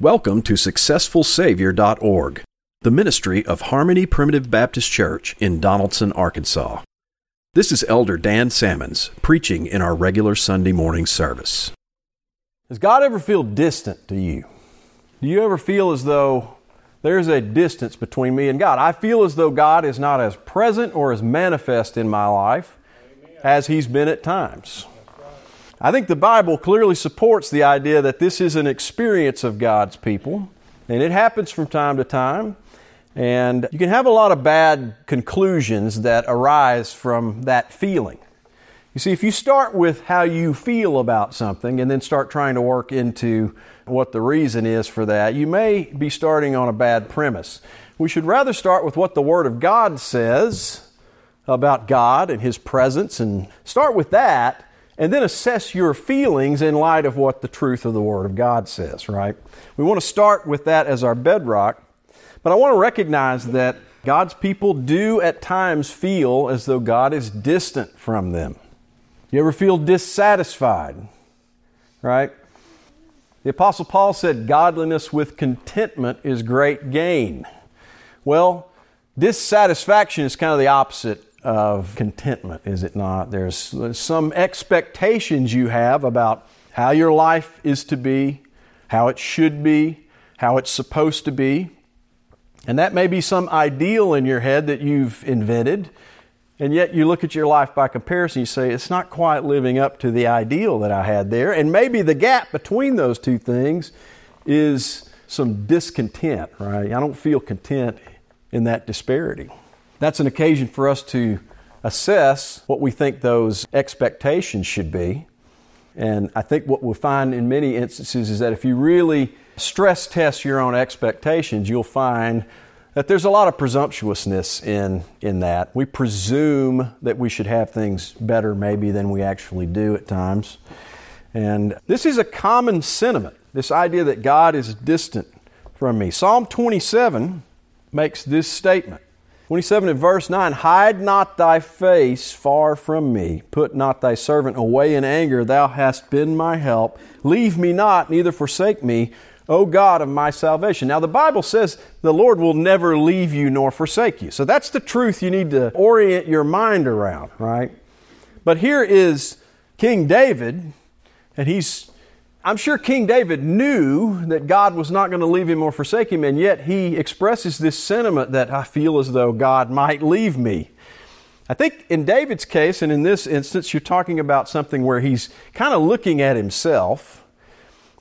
Welcome to SuccessfulSavior.org, the ministry of Harmony Primitive Baptist Church in Donaldson, Arkansas. This is Elder Dan Salmons preaching in our regular Sunday morning service. Does God ever feel distant to you? Do you ever feel as though there's a distance between me and God? I feel as though God is not as present or as manifest in my life as He's been at times. I think the Bible clearly supports the idea that this is an experience of God's people, and it happens from time to time. And you can have a lot of bad conclusions that arise from that feeling. You see, if you start with how you feel about something and then start trying to work into what the reason is for that, you may be starting on a bad premise. We should rather start with what the Word of God says about God and His presence and start with that and then assess your feelings in light of what the truth of the Word of God says, right? We want to start with that as our bedrock, but I want to recognize that God's people do at times feel as though God is distant from them. You ever feel dissatisfied, right? The Apostle Paul said, Godliness with contentment is great gain. Well, dissatisfaction is kind of the opposite of contentment, is it not? There's some expectations you have about how your life is to be, how it should be, how it's supposed to be. And that may be some ideal in your head that you've invented. And yet you look at your life by comparison, you say, it's not quite living up to the ideal that I had there. And maybe the gap between those two things is some discontent, right? I don't feel content in that disparity that's an occasion for us to assess what we think those expectations should be. And I think what we'll find in many instances is that if you really stress test your own expectations, you'll find that there's a lot of presumptuousness in, in that. We presume that we should have things better maybe than we actually do at times. And this is a common sentiment, this idea that God is distant from me. Psalm 27 makes this statement 27 and verse 9 Hide not thy face far from me, put not thy servant away in anger, thou hast been my help. Leave me not, neither forsake me, O God of my salvation. Now, the Bible says the Lord will never leave you nor forsake you. So that's the truth you need to orient your mind around, right? But here is King David, and he's I'm sure King David knew that God was not going to leave him or forsake him, and yet he expresses this sentiment that I feel as though God might leave me. I think in David's case, and in this instance, you're talking about something where he's kind of looking at himself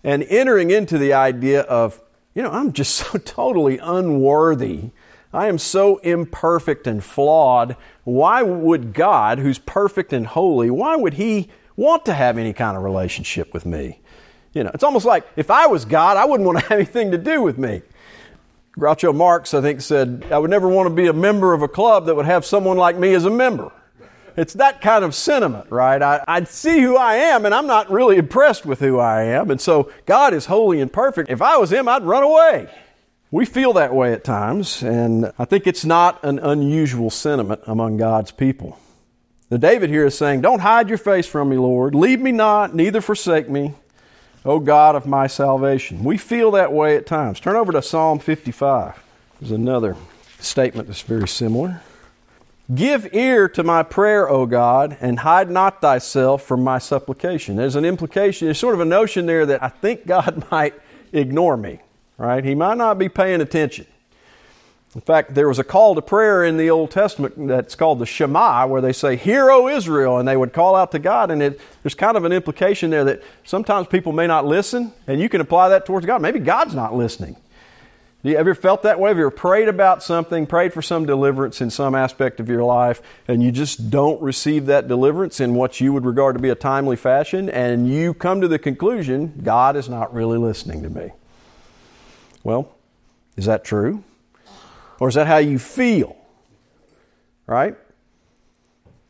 and entering into the idea of, you know, I'm just so totally unworthy. I am so imperfect and flawed. Why would God, who's perfect and holy, why would He want to have any kind of relationship with me? You know, it's almost like if I was God, I wouldn't want to have anything to do with me. Groucho Marx, I think, said, I would never want to be a member of a club that would have someone like me as a member. It's that kind of sentiment, right? I, I see who I am and I'm not really impressed with who I am. And so God is holy and perfect. If I was Him, I'd run away. We feel that way at times, and I think it's not an unusual sentiment among God's people. The David here is saying, Don't hide your face from me, Lord. Leave me not, neither forsake me. O God of my salvation. We feel that way at times. Turn over to Psalm 55. There's another statement that's very similar. Give ear to my prayer, O God, and hide not thyself from my supplication. There's an implication, there's sort of a notion there that I think God might ignore me, right? He might not be paying attention. In fact, there was a call to prayer in the Old Testament that's called the Shema, where they say, Hear, O Israel, and they would call out to God. And it, there's kind of an implication there that sometimes people may not listen, and you can apply that towards God. Maybe God's not listening. Have you ever felt that way? Have you ever prayed about something, prayed for some deliverance in some aspect of your life, and you just don't receive that deliverance in what you would regard to be a timely fashion, and you come to the conclusion, God is not really listening to me? Well, is that true? Or is that how you feel? Right?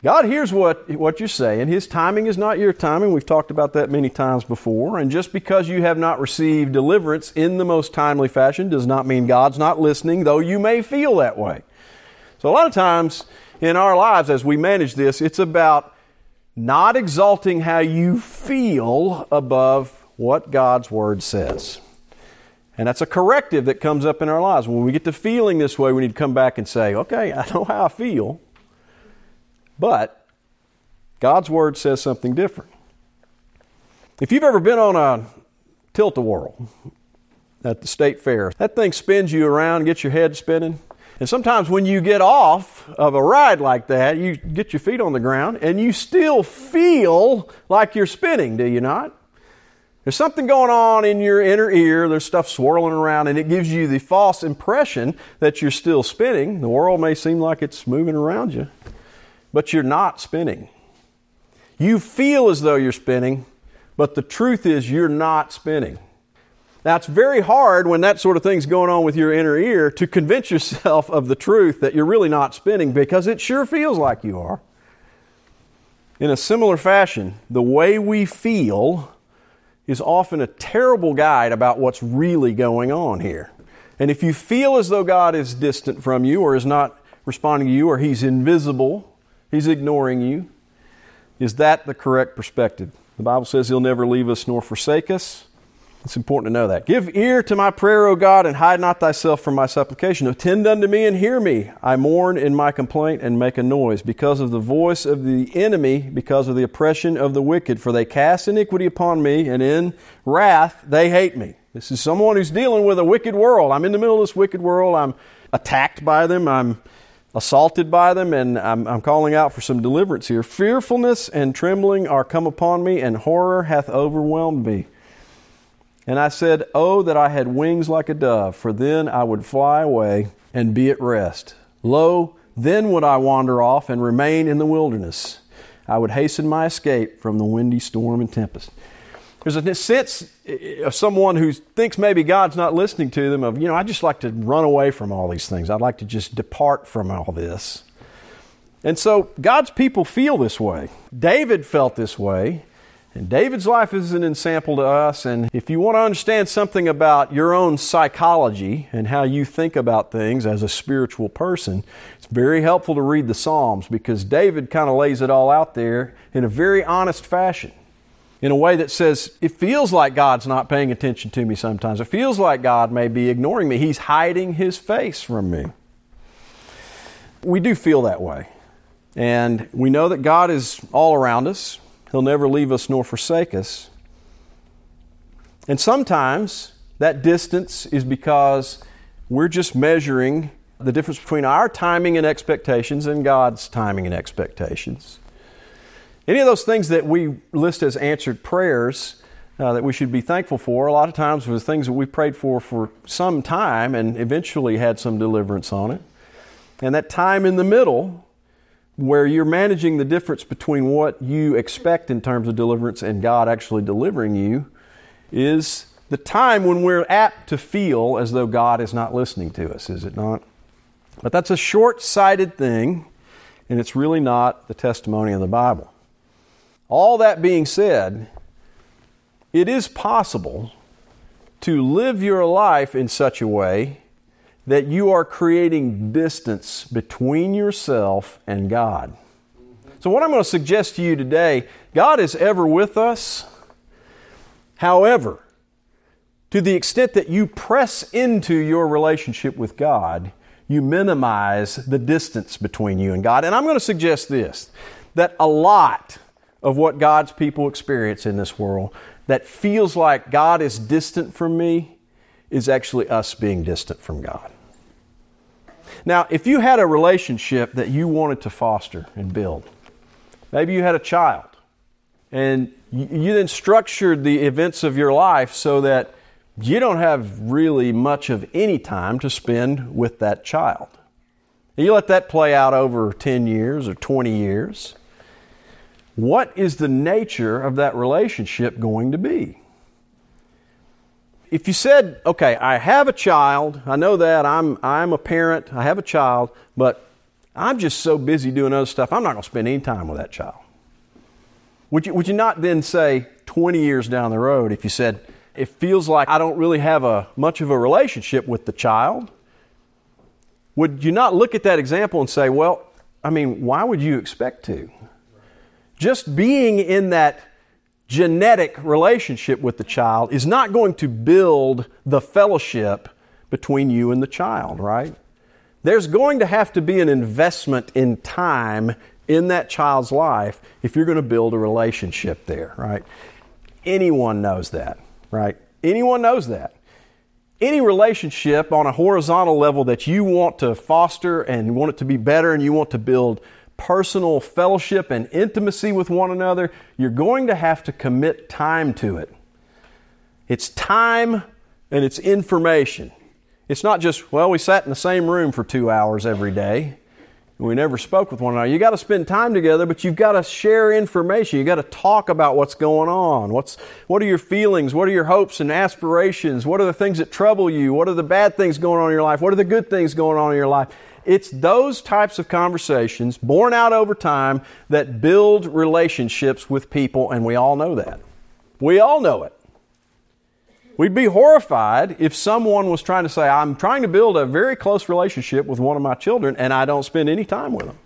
God hears what, what you're saying. His timing is not your timing. We've talked about that many times before. And just because you have not received deliverance in the most timely fashion does not mean God's not listening, though you may feel that way. So, a lot of times in our lives, as we manage this, it's about not exalting how you feel above what God's Word says. And that's a corrective that comes up in our lives. When we get to feeling this way, we need to come back and say, okay, I know how I feel, but God's Word says something different. If you've ever been on a tilt a whirl at the state fair, that thing spins you around, gets your head spinning. And sometimes when you get off of a ride like that, you get your feet on the ground and you still feel like you're spinning, do you not? There's something going on in your inner ear, there's stuff swirling around, and it gives you the false impression that you're still spinning. The world may seem like it's moving around you, but you're not spinning. You feel as though you're spinning, but the truth is you're not spinning. Now, it's very hard when that sort of thing's going on with your inner ear to convince yourself of the truth that you're really not spinning because it sure feels like you are. In a similar fashion, the way we feel is often a terrible guide about what's really going on here. And if you feel as though God is distant from you or is not responding to you or he's invisible, he's ignoring you, is that the correct perspective? The Bible says he'll never leave us nor forsake us. It's important to know that. Give ear to my prayer, O God, and hide not thyself from my supplication. Attend unto me and hear me. I mourn in my complaint and make a noise because of the voice of the enemy, because of the oppression of the wicked. For they cast iniquity upon me, and in wrath they hate me. This is someone who's dealing with a wicked world. I'm in the middle of this wicked world. I'm attacked by them. I'm assaulted by them, and I'm, I'm calling out for some deliverance here. Fearfulness and trembling are come upon me, and horror hath overwhelmed me. And I said, Oh, that I had wings like a dove, for then I would fly away and be at rest. Lo, then would I wander off and remain in the wilderness. I would hasten my escape from the windy storm and tempest. There's a sense eh, eh, of someone who thinks maybe God's not listening to them of, you know, I just like to run away from all these things. I'd like to just depart from all this. And so God's people feel this way. David felt this way. And David's life is an example to us. And if you want to understand something about your own psychology and how you think about things as a spiritual person, it's very helpful to read the Psalms because David kind of lays it all out there in a very honest fashion. In a way that says, it feels like God's not paying attention to me sometimes. It feels like God may be ignoring me. He's hiding His face from me. We do feel that way. And we know that God is all around us. He'll never leave us nor forsake us. And sometimes that distance is because we're just measuring the difference between our timing and expectations and God's timing and expectations. Any of those things that we list as answered prayers uh, that we should be thankful for, a lot of times were things that we prayed for for some time and eventually had some deliverance on it. And that time in the middle where you're managing the difference between what you expect in terms of deliverance and God actually delivering you is the time when we're apt to feel as though God is not listening to us, is it not? But that's a short sighted thing, and it's really not the testimony of the Bible. All that being said, it is possible to live your life in such a way that you are creating distance between yourself and God. So, what I'm going to suggest to you today God is ever with us. However, to the extent that you press into your relationship with God, you minimize the distance between you and God. And I'm going to suggest this that a lot of what God's people experience in this world that feels like God is distant from me is actually us being distant from God. Now, if you had a relationship that you wanted to foster and build, maybe you had a child, and you then structured the events of your life so that you don't have really much of any time to spend with that child. And you let that play out over 10 years or 20 years. What is the nature of that relationship going to be? If you said, okay, I have a child, I know that, I'm, I'm a parent, I have a child, but I'm just so busy doing other stuff, I'm not going to spend any time with that child. Would you, would you not then say 20 years down the road, if you said, it feels like I don't really have a, much of a relationship with the child, would you not look at that example and say, well, I mean, why would you expect to? Just being in that genetic relationship with the child is not going to build the fellowship between you and the child, right? There's going to have to be an investment in time in that child's life if you're going to build a relationship there, right? Anyone knows that, right? Anyone knows that. Any relationship on a horizontal level that you want to foster and want it to be better and you want to build personal fellowship and intimacy with one another, you're going to have to commit time to it. It's time and it's information. It's not just, well, we sat in the same room for two hours every day. We never spoke with one another. You got to spend time together, but you've got to share information. You got to talk about what's going on. What's what are your feelings? What are your hopes and aspirations? What are the things that trouble you? What are the bad things going on in your life? What are the good things going on in your life? It's those types of conversations born out over time that build relationships with people, and we all know that. We all know it. We'd be horrified if someone was trying to say, I'm trying to build a very close relationship with one of my children and I don't spend any time with them.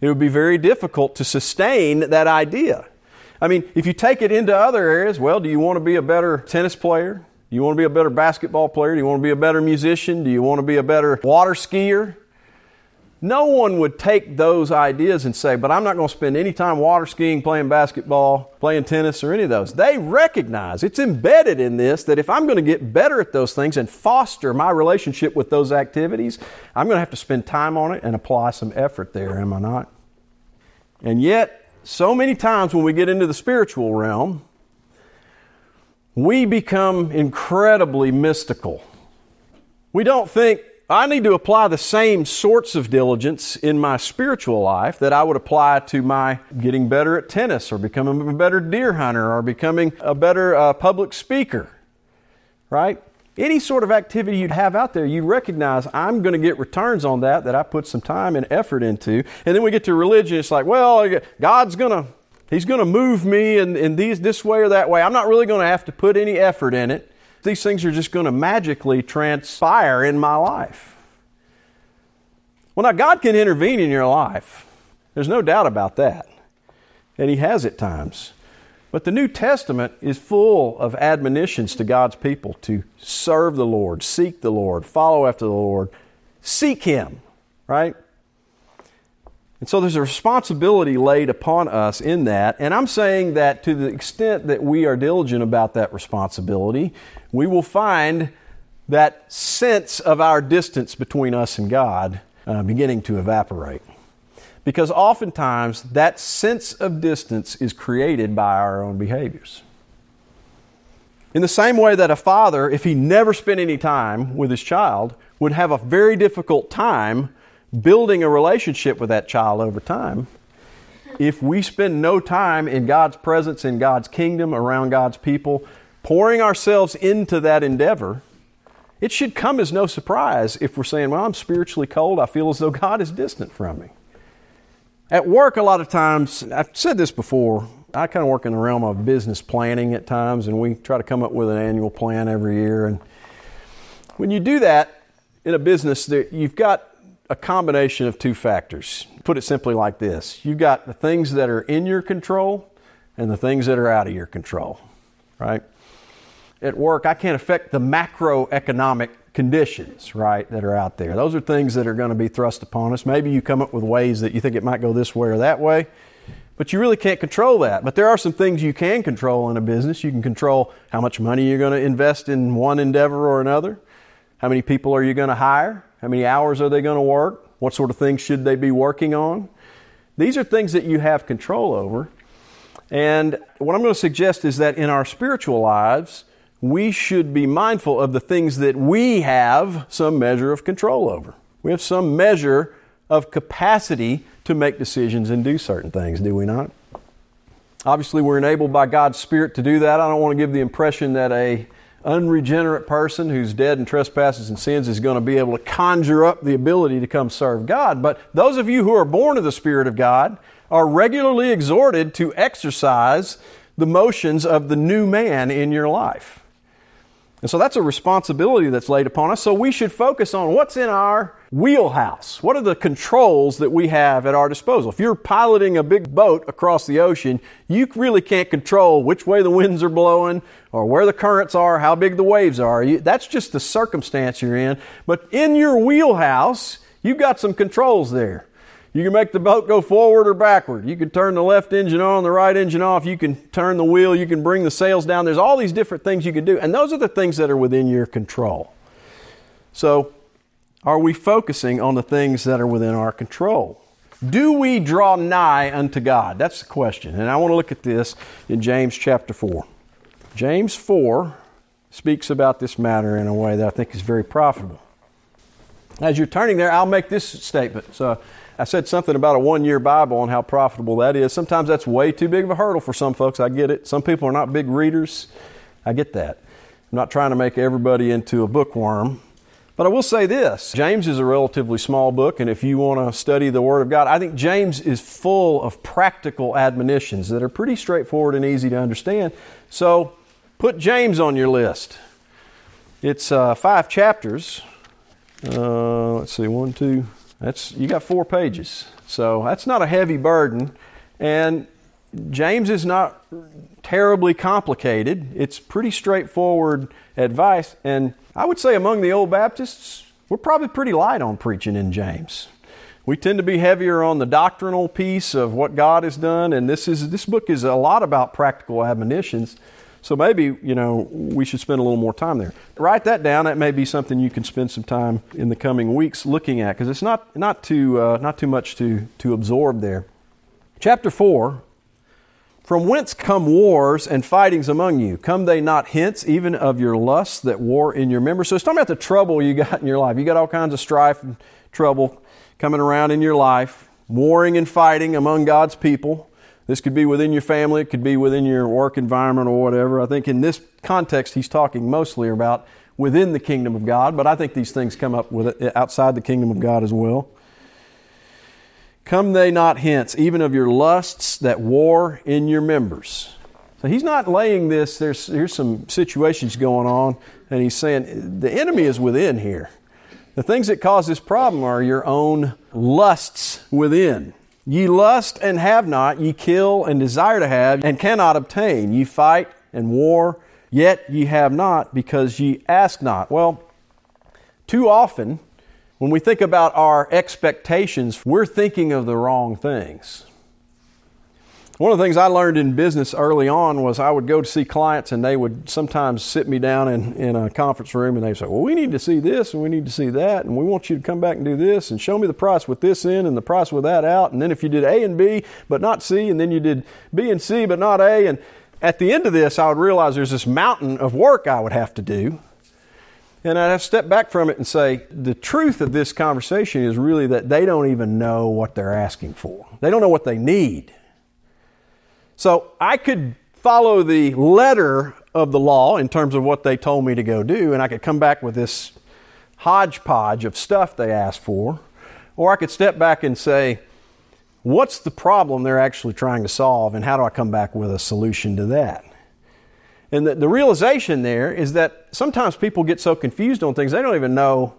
It would be very difficult to sustain that idea. I mean, if you take it into other areas, well, do you want to be a better tennis player? Do you want to be a better basketball player? Do you want to be a better musician? Do you want to be a better water skier? No one would take those ideas and say, but I'm not going to spend any time water skiing, playing basketball, playing tennis, or any of those. They recognize, it's embedded in this, that if I'm going to get better at those things and foster my relationship with those activities, I'm going to have to spend time on it and apply some effort there, am I not? And yet, so many times when we get into the spiritual realm, we become incredibly mystical. We don't think, I need to apply the same sorts of diligence in my spiritual life that I would apply to my getting better at tennis or becoming a better deer hunter or becoming a better uh, public speaker, right? Any sort of activity you'd have out there, you recognize I'm going to get returns on that that I put some time and effort into. And then we get to religion, it's like, well, God's going to He's going to move me in, in these, this way or that way. I'm not really going to have to put any effort in it. These things are just going to magically transpire in my life. Well, now, God can intervene in your life. There's no doubt about that. And He has at times. But the New Testament is full of admonitions to God's people to serve the Lord, seek the Lord, follow after the Lord, seek Him, right? And so there's a responsibility laid upon us in that. And I'm saying that to the extent that we are diligent about that responsibility, we will find that sense of our distance between us and God uh, beginning to evaporate. Because oftentimes that sense of distance is created by our own behaviors. In the same way that a father, if he never spent any time with his child, would have a very difficult time building a relationship with that child over time, if we spend no time in God's presence, in God's kingdom, around God's people, pouring ourselves into that endeavor, it should come as no surprise if we're saying, Well, I'm spiritually cold. I feel as though God is distant from me. At work, a lot of times, I've said this before, I kind of work in the realm of business planning at times, and we try to come up with an annual plan every year. And when you do that in a business, that you've got a combination of two factors. Put it simply like this you've got the things that are in your control and the things that are out of your control, right? At work, I can't affect the macroeconomic conditions, right, that are out there. Those are things that are going to be thrust upon us. Maybe you come up with ways that you think it might go this way or that way, but you really can't control that. But there are some things you can control in a business. You can control how much money you're going to invest in one endeavor or another. How many people are you going to hire? How many hours are they going to work? What sort of things should they be working on? These are things that you have control over. And what I'm going to suggest is that in our spiritual lives, we should be mindful of the things that we have some measure of control over. We have some measure of capacity to make decisions and do certain things, do we not? Obviously, we're enabled by God's Spirit to do that. I don't want to give the impression that a unregenerate person who's dead in trespasses and sins is going to be able to conjure up the ability to come serve God. But those of you who are born of the Spirit of God are regularly exhorted to exercise the motions of the new man in your life. And so that's a responsibility that's laid upon us. So we should focus on what's in our wheelhouse. What are the controls that we have at our disposal? If you're piloting a big boat across the ocean, you really can't control which way the winds are blowing or where the currents are, how big the waves are. That's just the circumstance you're in. But in your wheelhouse, you've got some controls there. You can make the boat go forward or backward. You can turn the left engine on, the right engine off. You can turn the wheel. You can bring the sails down. There's all these different things you can do. And those are the things that are within your control. So, are we focusing on the things that are within our control? Do we draw nigh unto God? That's the question. And I want to look at this in James chapter 4. James 4 speaks about this matter in a way that I think is very profitable. As you're turning there, I'll make this statement. So, I said something about a one year Bible and how profitable that is. Sometimes that's way too big of a hurdle for some folks. I get it. Some people are not big readers. I get that. I'm not trying to make everybody into a bookworm. But I will say this James is a relatively small book, and if you want to study the Word of God, I think James is full of practical admonitions that are pretty straightforward and easy to understand. So put James on your list. It's uh, five chapters. Uh, let's see, one, two, that's you got four pages, so that's not a heavy burden. And James is not terribly complicated. It's pretty straightforward advice. And I would say among the old Baptists, we're probably pretty light on preaching in James. We tend to be heavier on the doctrinal piece of what God has done, and this is this book is a lot about practical admonitions. So maybe, you know, we should spend a little more time there. Write that down. That may be something you can spend some time in the coming weeks looking at because it's not, not, too, uh, not too much to, to absorb there. Chapter 4 From whence come wars and fightings among you? Come they not hence, even of your lusts that war in your members? So it's talking about the trouble you got in your life. You got all kinds of strife and trouble coming around in your life, warring and fighting among God's people. This could be within your family, it could be within your work environment or whatever. I think in this context, he's talking mostly about within the kingdom of God, but I think these things come up with it outside the kingdom of God as well. Come they not hence, even of your lusts that war in your members. So he's not laying this, there's, here's some situations going on, and he's saying the enemy is within here. The things that cause this problem are your own lusts within. Ye lust and have not, ye kill and desire to have, and cannot obtain. Ye fight and war, yet ye have not, because ye ask not. Well, too often, when we think about our expectations, we're thinking of the wrong things. One of the things I learned in business early on was I would go to see clients and they would sometimes sit me down in, in a conference room and they'd say, Well, we need to see this and we need to see that and we want you to come back and do this and show me the price with this in and the price with that out. And then if you did A and B but not C and then you did B and C but not A. And at the end of this, I would realize there's this mountain of work I would have to do. And I'd have to step back from it and say, the truth of this conversation is really that they don't even know what they're asking for. They don't know what they need. So I could follow the letter of the law in terms of what they told me to go do, and I could come back with this hodgepodge of stuff they asked for. Or I could step back and say, what's the problem they're actually trying to solve, and how do I come back with a solution to that? And the, the realization there is that sometimes people get so confused on things, they don't even know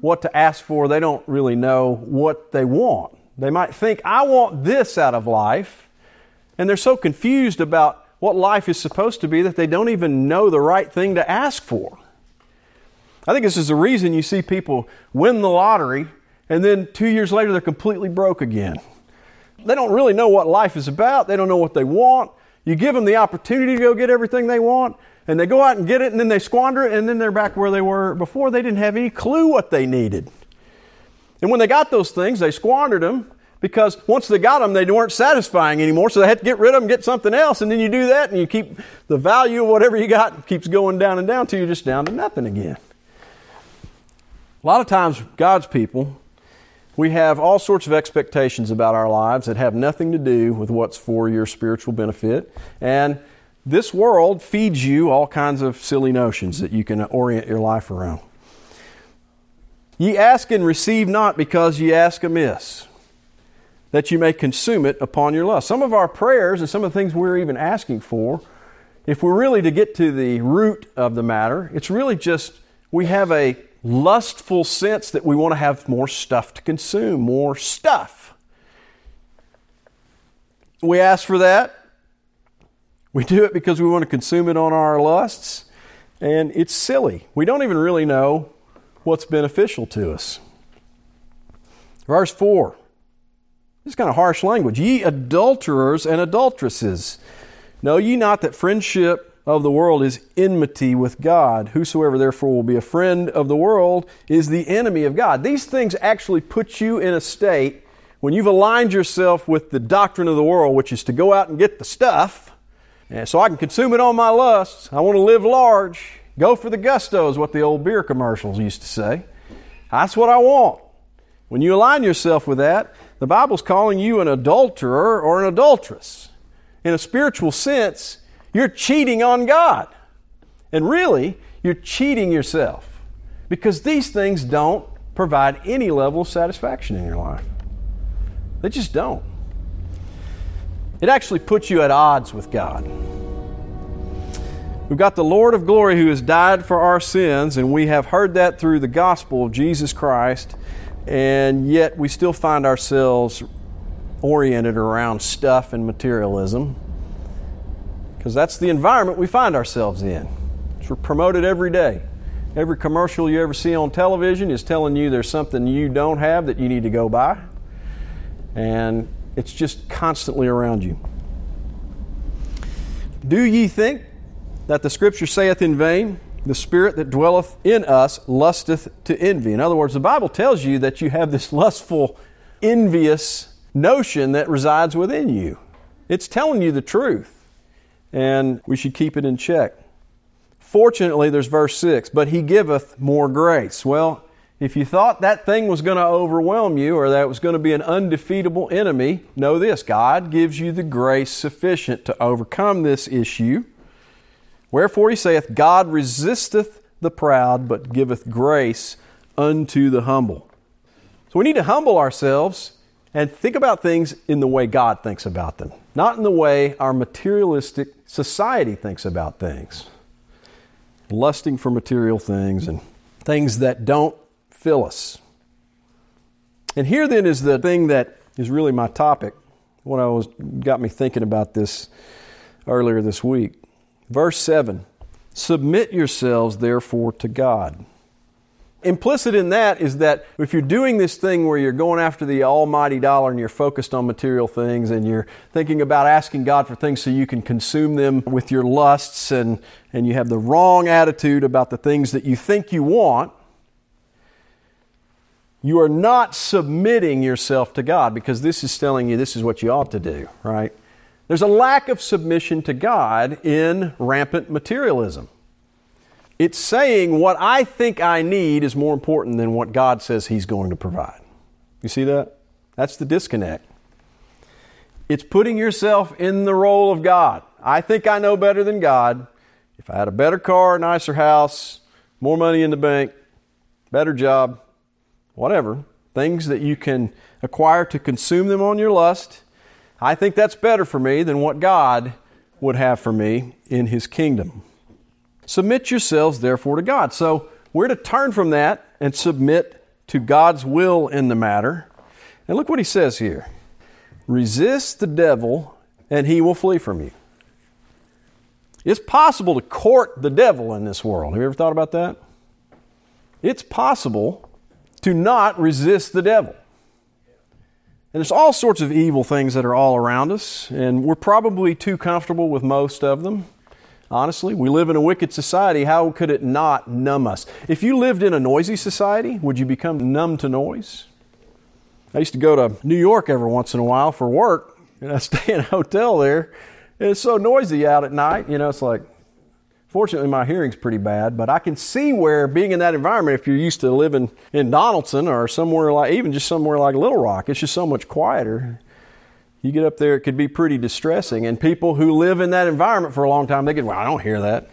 what to ask for, they don't really know what they want. They might think, I want this out of life and they're so confused about what life is supposed to be that they don't even know the right thing to ask for. I think this is the reason you see people win the lottery and then two years later they're completely broke again. They don't really know what life is about, they don't know what they want. You give them the opportunity to go get everything they want, and they go out and get it, and then they squander it, and then they're back where they were before. They didn't have any clue what they needed. And when they got those things, they squandered them, because once they got them, they weren't satisfying anymore, so they had to get rid of them, get something else, and then you do that, and you keep the value of whatever you got keeps going down and down until you're just down to nothing again. A lot of times, God's people, we have all sorts of expectations about our lives that have nothing to do with what's for your spiritual benefit, and this world feeds you all kinds of silly notions that you can orient your life around. Ye ask and receive not because ye ask amiss that you may consume it upon your lust. Some of our prayers and some of the things we're even asking for if we're really to get to the root of the matter, it's really just we have a lustful sense that we want to have more stuff to consume, more stuff. We ask for that. We do it because we want to consume it on our lusts, and it's silly. We don't even really know what's beneficial to us. Verse 4. This is kind of harsh language. Ye adulterers and adulteresses, know ye not that friendship of the world is enmity with God? Whosoever therefore will be a friend of the world is the enemy of God. These things actually put you in a state when you've aligned yourself with the doctrine of the world, which is to go out and get the stuff, and so I can consume it on my lusts. I want to live large. Go for the gusto, is what the old beer commercials used to say. That's what I want. When you align yourself with that, the Bible's calling you an adulterer or an adulteress. In a spiritual sense, you're cheating on God. And really, you're cheating yourself because these things don't provide any level of satisfaction in your life. They just don't. It actually puts you at odds with God. We've got the Lord of glory who has died for our sins, and we have heard that through the gospel of Jesus Christ, and yet we still find ourselves oriented around stuff and materialism because that's the environment we find ourselves in. It's promoted every day. Every commercial you ever see on television is telling you there's something you don't have that you need to go buy, and it's just constantly around you. Do ye think that the Scripture saith in vain, the Spirit that dwelleth in us lusteth to envy. In other words, the Bible tells you that you have this lustful, envious notion that resides within you. It's telling you the truth, and we should keep it in check. Fortunately, there's verse 6 but he giveth more grace. Well, if you thought that thing was going to overwhelm you or that it was going to be an undefeatable enemy, know this God gives you the grace sufficient to overcome this issue. Wherefore he saith, God resisteth the proud, but giveth grace unto the humble. So we need to humble ourselves and think about things in the way God thinks about them, not in the way our materialistic society thinks about things. Lusting for material things and things that don't fill us. And here then is the thing that is really my topic. What I was got me thinking about this earlier this week. Verse 7 Submit yourselves, therefore, to God. Implicit in that is that if you're doing this thing where you're going after the almighty dollar and you're focused on material things and you're thinking about asking God for things so you can consume them with your lusts and, and you have the wrong attitude about the things that you think you want, you are not submitting yourself to God because this is telling you this is what you ought to do, right? There's a lack of submission to God in rampant materialism. It's saying what I think I need is more important than what God says He's going to provide. You see that? That's the disconnect. It's putting yourself in the role of God. I think I know better than God. If I had a better car, a nicer house, more money in the bank, better job, whatever, things that you can acquire to consume them on your lust, I think that's better for me than what God would have for me in His kingdom. Submit yourselves, therefore, to God. So we're to turn from that and submit to God's will in the matter. And look what He says here resist the devil, and he will flee from you. It's possible to court the devil in this world. Have you ever thought about that? It's possible to not resist the devil. And there's all sorts of evil things that are all around us, and we're probably too comfortable with most of them. Honestly, we live in a wicked society. How could it not numb us? If you lived in a noisy society, would you become numb to noise? I used to go to New York every once in a while for work, and I stay in a hotel there. And it's so noisy out at night. You know, it's like Fortunately, my hearing's pretty bad, but I can see where being in that environment, if you're used to living in Donaldson or somewhere like, even just somewhere like Little Rock, it's just so much quieter. You get up there, it could be pretty distressing. And people who live in that environment for a long time, they get, well, I don't hear that.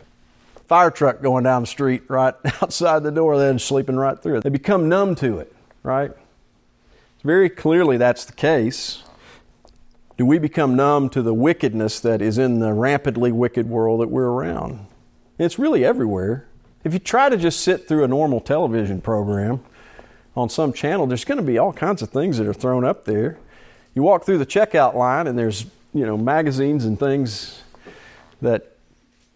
Fire truck going down the street right outside the door, then sleeping right through it. They become numb to it, right? Very clearly, that's the case. do we become numb to the wickedness that is in the rampantly wicked world that we're around. It's really everywhere. If you try to just sit through a normal television program on some channel, there's going to be all kinds of things that are thrown up there. You walk through the checkout line and there's, you know, magazines and things that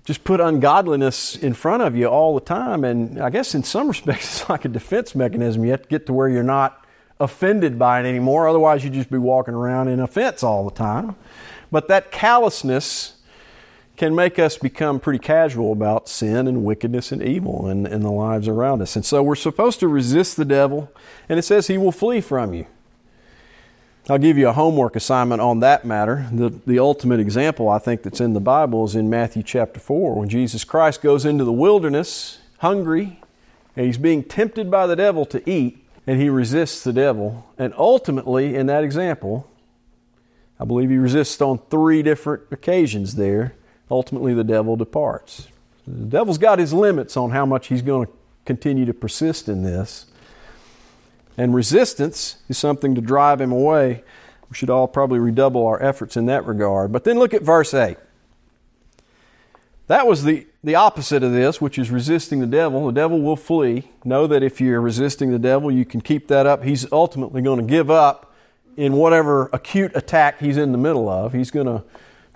just put ungodliness in front of you all the time. And I guess in some respects, it's like a defense mechanism. You have to get to where you're not offended by it anymore. Otherwise, you'd just be walking around in offense all the time. But that callousness can make us become pretty casual about sin and wickedness and evil in, in the lives around us. And so we're supposed to resist the devil, and it says he will flee from you. I'll give you a homework assignment on that matter. The, the ultimate example, I think, that's in the Bible is in Matthew chapter 4, when Jesus Christ goes into the wilderness hungry, and he's being tempted by the devil to eat, and he resists the devil. And ultimately, in that example, I believe he resists on three different occasions there ultimately the devil departs. The devil's got his limits on how much he's going to continue to persist in this. And resistance is something to drive him away. We should all probably redouble our efforts in that regard. But then look at verse 8. That was the, the opposite of this, which is resisting the devil. The devil will flee. Know that if you're resisting the devil, you can keep that up. He's ultimately going to give up in whatever acute attack he's in the middle of. He's going to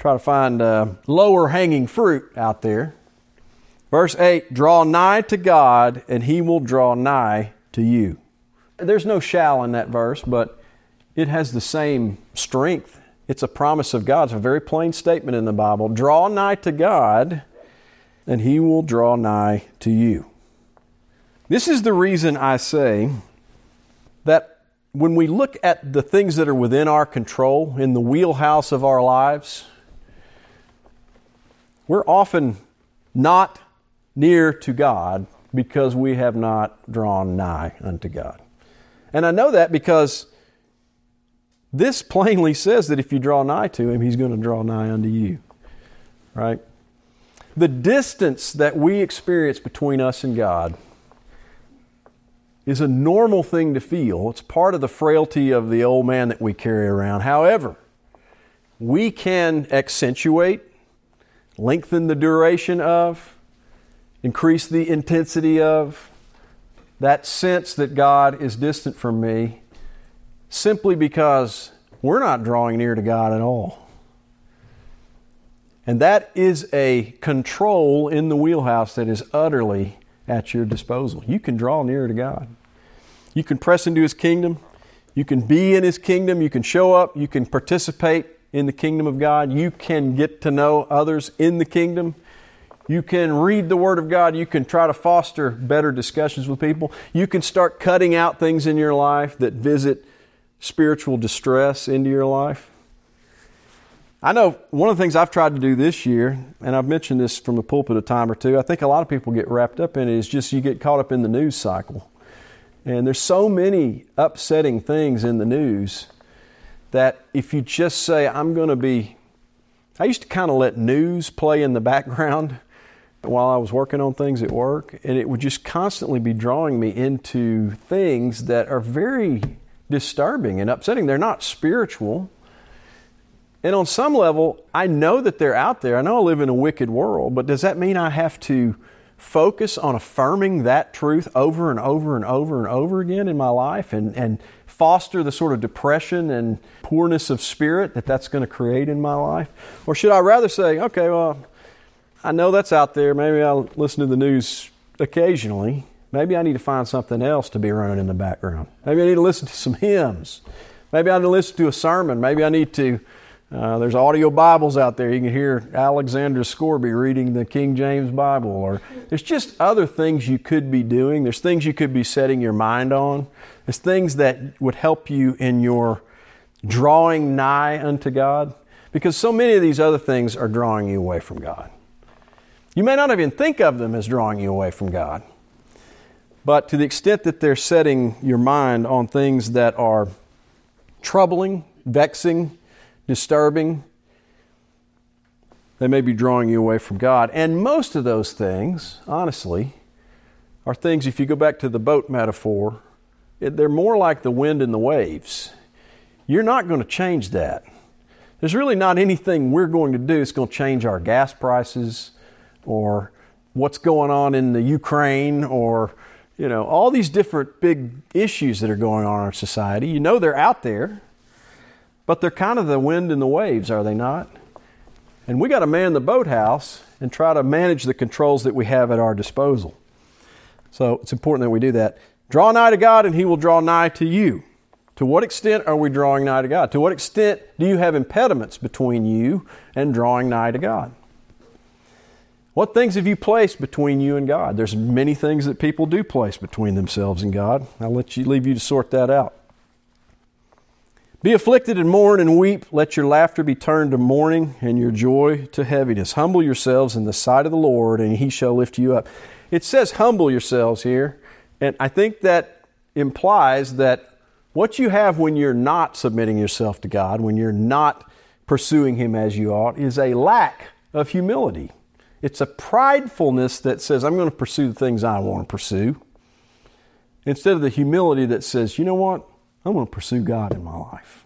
try to find uh, lower hanging fruit out there. Verse 8 Draw nigh to God, and he will draw nigh to you. There's no shall in that verse, but it has the same strength. It's a promise of God. It's a very plain statement in the Bible. Draw nigh to God, and he will draw nigh to you. This is the reason I say that when we look at the things that are within our control, in the wheelhouse of our lives, we're often not near to God because we have not drawn nigh unto God. And I know that because this plainly says that if you draw nigh to Him, He's going to draw nigh unto you. Right? The distance that we experience between us and God is a normal thing to feel. It's part of the frailty of the old man that we carry around. However, we can accentuate lengthen the duration of, increase the intensity of, that sense that God is distant from me simply because we're not drawing near to God at all. And that is a control in the wheelhouse that is utterly at your disposal. You can draw near to God. You can press into His kingdom. You can be in His kingdom. You can show up. You can participate in the kingdom of God. You can get to know others in the kingdom. You can read the Word of God. You can try to foster better discussions with people. You can start cutting out things in your life that visit spiritual distress into your life. I know one of the things I've tried to do this year, and I've mentioned this from the pulpit a time or two, I think a lot of people get wrapped up in it, is just you get caught up in the news cycle. And there's so many upsetting things in the news that if you just say, I'm going to be, I used to kind of let news play in the background while I was working on things at work, and it would just constantly be drawing me into things that are very disturbing and upsetting. They're not spiritual. And on some level, I know that they're out there. I know I live in a wicked world, but does that mean I have to focus on affirming that truth over and over and over and over again in my life and, and foster the sort of depression and poorness of spirit that that's going to create in my life? Or should I rather say, okay, well, I know that's out there. Maybe I'll listen to the news occasionally. Maybe I need to find something else to be running in the background. Maybe I need to listen to some hymns. Maybe I need to listen to a sermon. Maybe I need to uh, there's audio Bibles out there. You can hear Alexander Scourby reading the King James Bible, or there's just other things you could be doing. There's things you could be setting your mind on. There's things that would help you in your drawing nigh unto God, because so many of these other things are drawing you away from God. You may not even think of them as drawing you away from God, but to the extent that they're setting your mind on things that are troubling, vexing, disturbing. They may be drawing you away from God. And most of those things, honestly, are things, if you go back to the boat metaphor, they're more like the wind and the waves. You're not going to change that. there's really not anything we're going to do that's going to change our gas prices or what's going on in the Ukraine or you know all these different big issues that are going on in our society. You know they're out there, but they're kind of the wind and the waves, are they not? And we got to man the boathouse and try to manage the controls that we have at our disposal. So it's important that we do that. Draw nigh to God, and He will draw nigh to you. To what extent are we drawing nigh to God? To what extent do you have impediments between you and drawing nigh to God? What things have you placed between you and God? There's many things that people do place between themselves and God. I'll let you leave you to sort that out. Be afflicted and mourn and weep. Let your laughter be turned to mourning and your joy to heaviness. Humble yourselves in the sight of the Lord, and he shall lift you up. It says humble yourselves here, and I think that implies that what you have when you're not submitting yourself to God, when you're not pursuing him as you ought, is a lack of humility. It's a pridefulness that says, I'm going to pursue the things I want to pursue, instead of the humility that says, you know what? I'm going to pursue God in my life.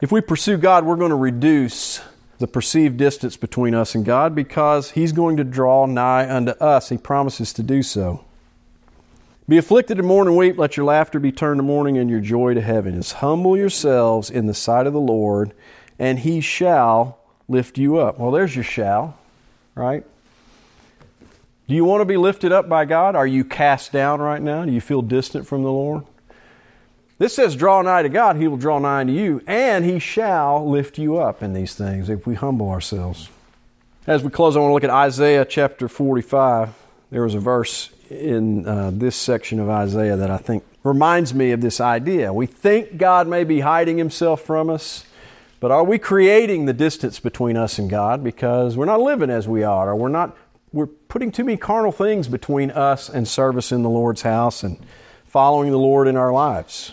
If we pursue God, we're going to reduce the perceived distance between us and God because He's going to draw nigh unto us. He promises to do so. Be afflicted and mourn and weep. Let your laughter be turned to mourning and your joy to heaviness. Humble yourselves in the sight of the Lord, and He shall lift you up. Well, there's your shall, right? Do you want to be lifted up by God? Are you cast down right now? Do you feel distant from the Lord? This says, Draw nigh to God, He will draw nigh to you, and He shall lift you up in these things if we humble ourselves. As we close, I want to look at Isaiah chapter 45. There was a verse in uh, this section of Isaiah that I think reminds me of this idea. We think God may be hiding Himself from us, but are we creating the distance between us and God because we're not living as we are, or we're not we're putting too many carnal things between us and service in the Lord's house and following the Lord in our lives?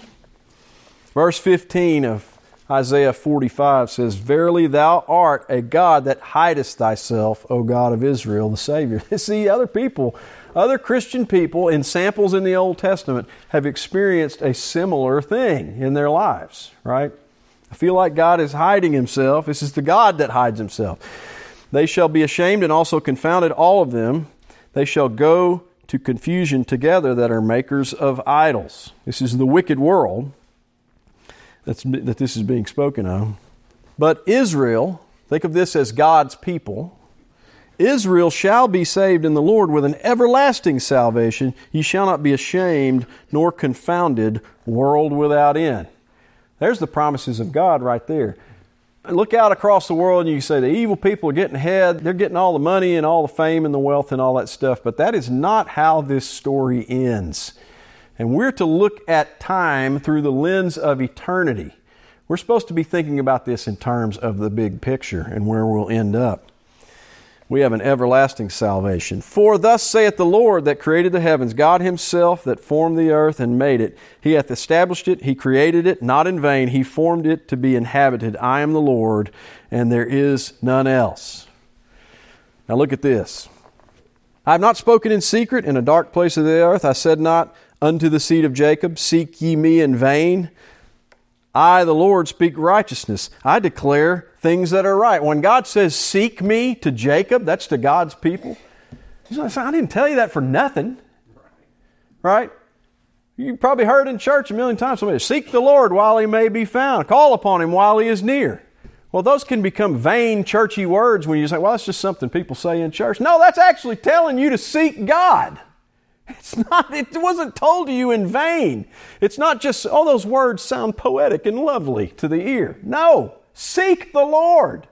Verse 15 of Isaiah 45 says, Verily thou art a God that hidest thyself, O God of Israel, the Savior. See, other people, other Christian people in samples in the Old Testament have experienced a similar thing in their lives, right? I feel like God is hiding himself. This is the God that hides himself. They shall be ashamed and also confounded, all of them. They shall go to confusion together that are makers of idols. This is the wicked world that's, that this is being spoken of. But Israel, think of this as God's people. Israel shall be saved in the Lord with an everlasting salvation. Ye shall not be ashamed nor confounded, world without end. There's the promises of God right there. Look out across the world and you say the evil people are getting ahead. They're getting all the money and all the fame and the wealth and all that stuff. But that is not how this story ends. And we're to look at time through the lens of eternity. We're supposed to be thinking about this in terms of the big picture and where we'll end up. We have an everlasting salvation. For thus saith the Lord that created the heavens, God Himself that formed the earth and made it. He hath established it, He created it, not in vain. He formed it to be inhabited. I am the Lord, and there is none else. Now look at this. I have not spoken in secret in a dark place of the earth. I said not, unto the seed of Jacob, Seek ye me in vain. I, the Lord, speak righteousness. I declare things that are right. When God says, Seek me to Jacob, that's to God's people. He's like, I didn't tell you that for nothing. Right? You probably heard in church a million times somebody, Seek the Lord while he may be found, call upon him while he is near. Well, those can become vain, churchy words when you say, Well, that's just something people say in church. No, that's actually telling you to seek God. It's not, it wasn't told to you in vain. It's not just, all oh, those words sound poetic and lovely to the ear. No, seek the Lord.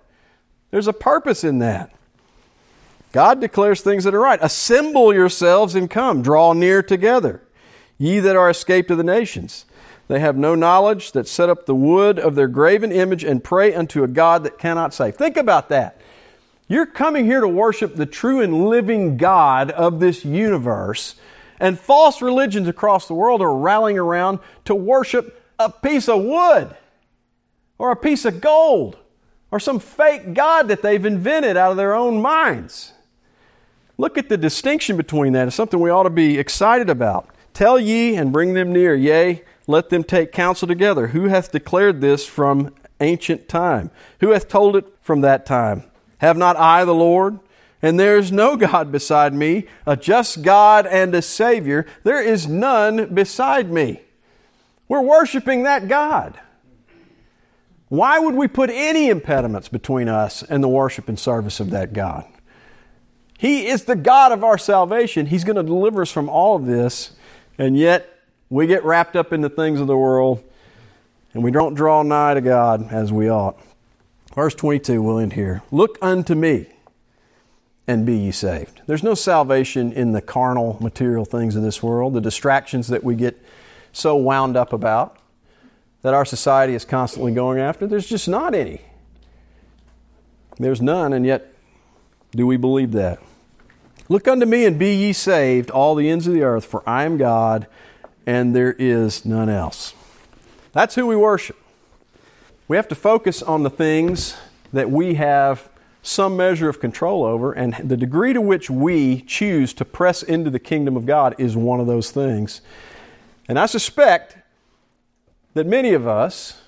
There's a purpose in that. God declares things that are right. Assemble yourselves and come, draw near together. Ye that are escaped of the nations. They have no knowledge that set up the wood of their graven image and pray unto a God that cannot save. Think about that. You're coming here to worship the true and living God of this universe, and false religions across the world are rallying around to worship a piece of wood or a piece of gold or some fake God that they've invented out of their own minds. Look at the distinction between that. It's something we ought to be excited about. Tell ye and bring them near, yea, let them take counsel together. Who hath declared this from ancient time? Who hath told it from that time? Have not I the Lord? And there is no God beside me, a just God and a Savior. There is none beside me. We're worshiping that God. Why would we put any impediments between us and the worship and service of that God? He is the God of our salvation. He's going to deliver us from all of this, and yet we get wrapped up in the things of the world and we don't draw nigh to God as we ought. Verse 22, we'll end here. Look unto me and be ye saved. There's no salvation in the carnal, material things of this world, the distractions that we get so wound up about, that our society is constantly going after. There's just not any. There's none, and yet do we believe that? Look unto me and be ye saved, all the ends of the earth, for I am God, and there is none else. That's who we worship. We have to focus on the things that we have some measure of control over, and the degree to which we choose to press into the kingdom of God is one of those things. And I suspect that many of us,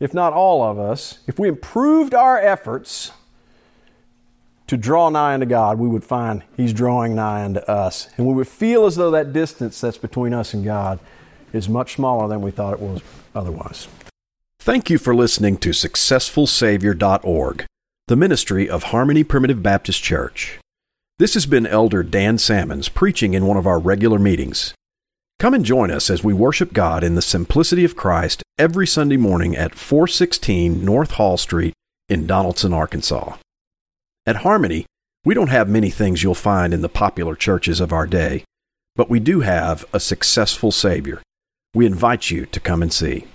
if not all of us, if we improved our efforts to draw nigh unto God, we would find He's drawing nigh unto us. And we would feel as though that distance that's between us and God is much smaller than we thought it was otherwise. Thank you for listening to SuccessfulSavior.org the ministry of Harmony Primitive Baptist Church. This has been Elder Dan Salmons preaching in one of our regular meetings. Come and join us as we worship God in the simplicity of Christ every Sunday morning at 416 North Hall Street in Donaldson, Arkansas. At Harmony, we don't have many things you'll find in the popular churches of our day, but we do have a successful Savior. We invite you to come and see.